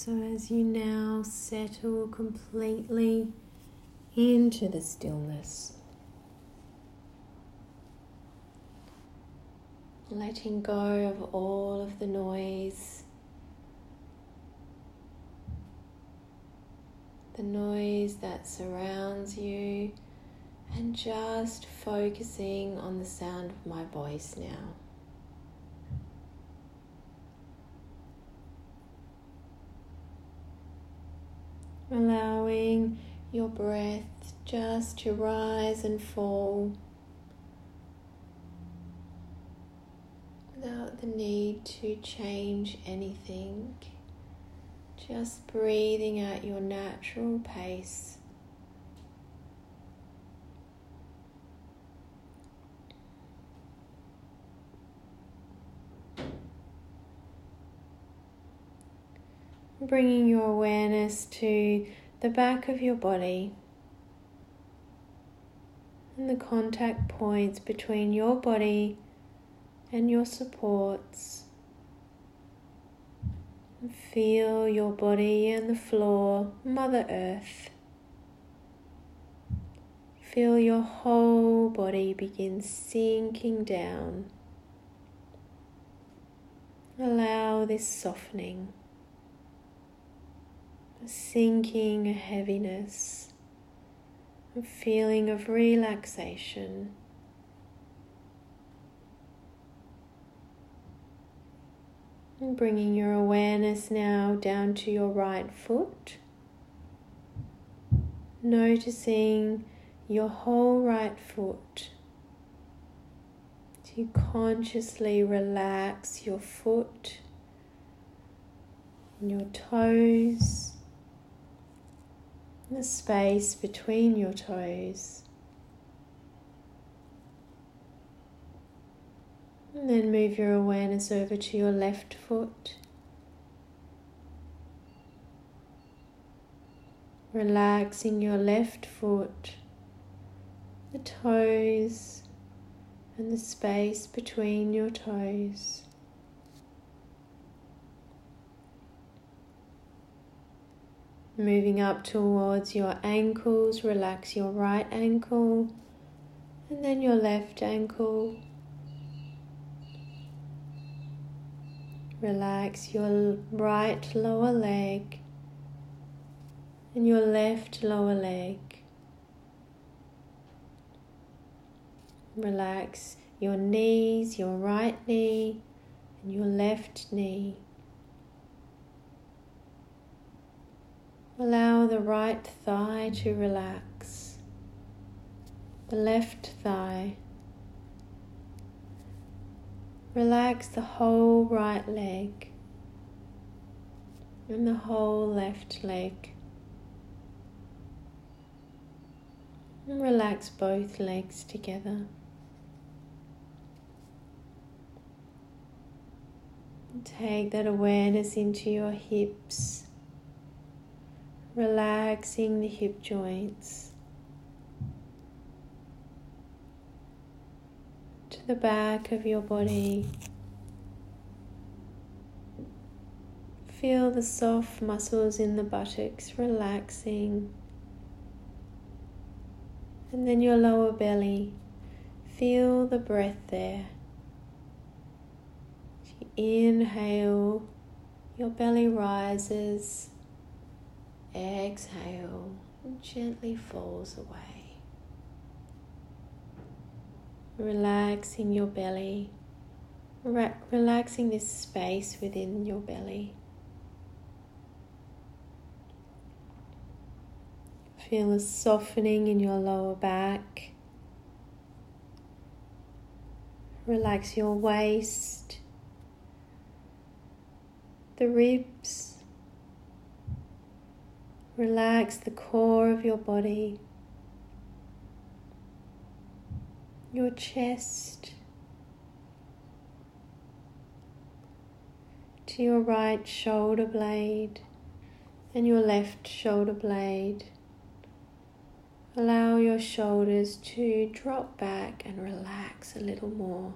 So, as you now settle completely into the stillness, letting go of all of the noise, the noise that surrounds you, and just focusing on the sound of my voice now. Allowing your breath just to rise and fall without the need to change anything, just breathing at your natural pace. Bringing your awareness to the back of your body and the contact points between your body and your supports. feel your body and the floor, Mother Earth. Feel your whole body begin sinking down. Allow this softening a sinking heaviness, a feeling of relaxation. And bringing your awareness now down to your right foot, noticing your whole right foot. To consciously relax your foot, your toes, the space between your toes. And then move your awareness over to your left foot. Relaxing your left foot, the toes, and the space between your toes. Moving up towards your ankles, relax your right ankle and then your left ankle. Relax your right lower leg and your left lower leg. Relax your knees, your right knee and your left knee. Allow the right thigh to relax, the left thigh. Relax the whole right leg and the whole left leg. And relax both legs together. Take that awareness into your hips relaxing the hip joints to the back of your body. Feel the soft muscles in the buttocks relaxing. And then your lower belly. Feel the breath there. As you inhale, your belly rises Exhale and gently falls away. Relaxing your belly, Re- relaxing this space within your belly. Feel a softening in your lower back. Relax your waist, the ribs, Relax the core of your body, your chest, to your right shoulder blade and your left shoulder blade. Allow your shoulders to drop back and relax a little more.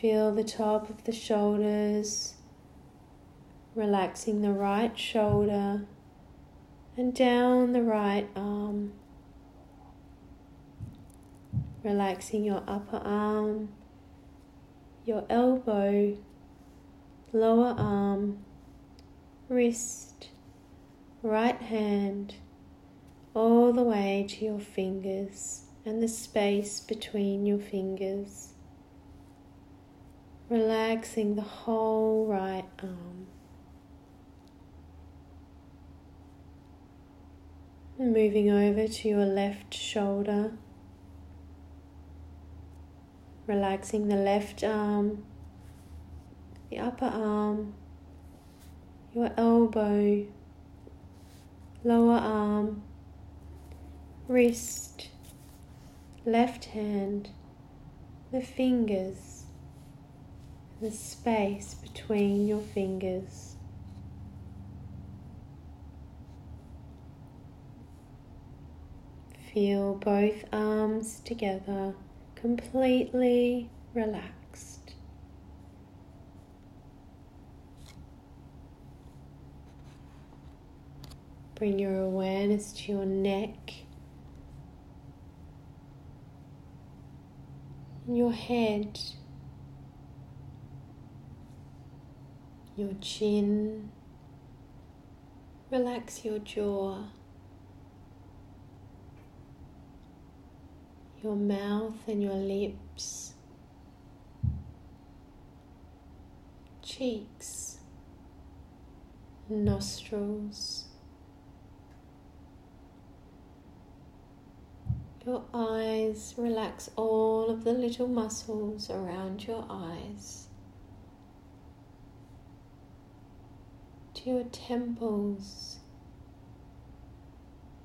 Feel the top of the shoulders, relaxing the right shoulder and down the right arm. Relaxing your upper arm, your elbow, lower arm, wrist, right hand, all the way to your fingers and the space between your fingers relaxing the whole right arm. Moving over to your left shoulder, relaxing the left arm, the upper arm, your elbow, lower arm, wrist, left hand, the fingers the space between your fingers. Feel both arms together, completely relaxed. Bring your awareness to your neck, your head. Your chin, relax your jaw, your mouth and your lips, cheeks, nostrils. Your eyes, relax all of the little muscles around your eyes. To your temples,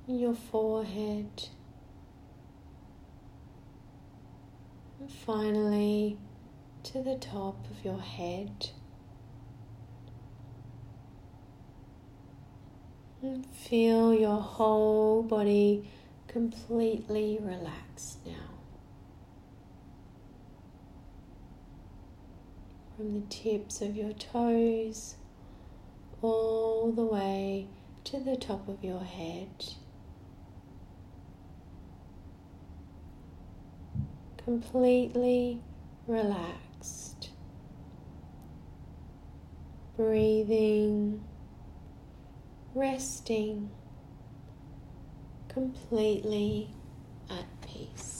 your forehead, and finally to the top of your head. And feel your whole body completely relaxed now. From the tips of your toes all the way to the top of your head. Completely relaxed. Breathing, resting, completely at peace.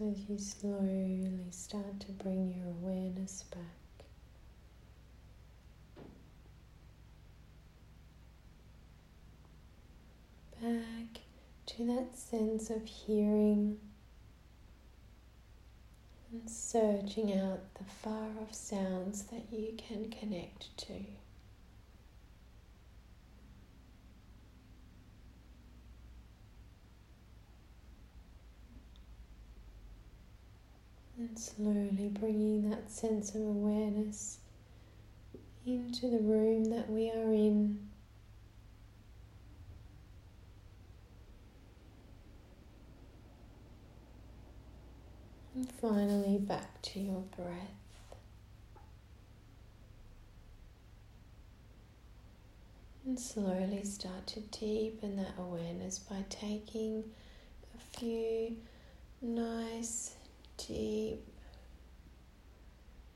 As you slowly start to bring your awareness back. Back to that sense of hearing and searching out the far off sounds that you can connect to. And slowly bringing that sense of awareness into the room that we are in. And finally, back to your breath. And slowly start to deepen that awareness by taking a few nice deep,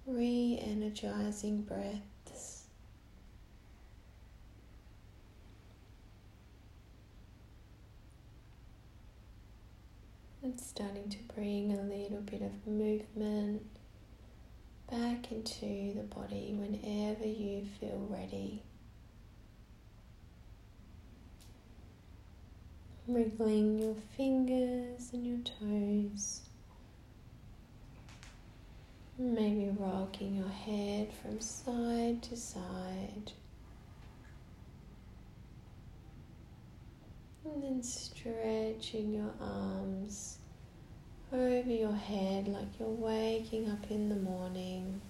re energizing breaths. And starting to bring a little bit of movement back into the body whenever you feel ready. Wriggling your fingers and your toes. Maybe rocking your head from side to side. And then stretching your arms over your head like you're waking up in the morning.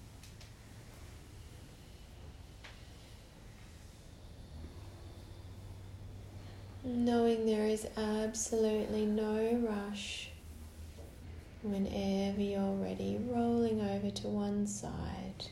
Knowing there is absolutely no rush Whenever you're ready, rolling over to one side.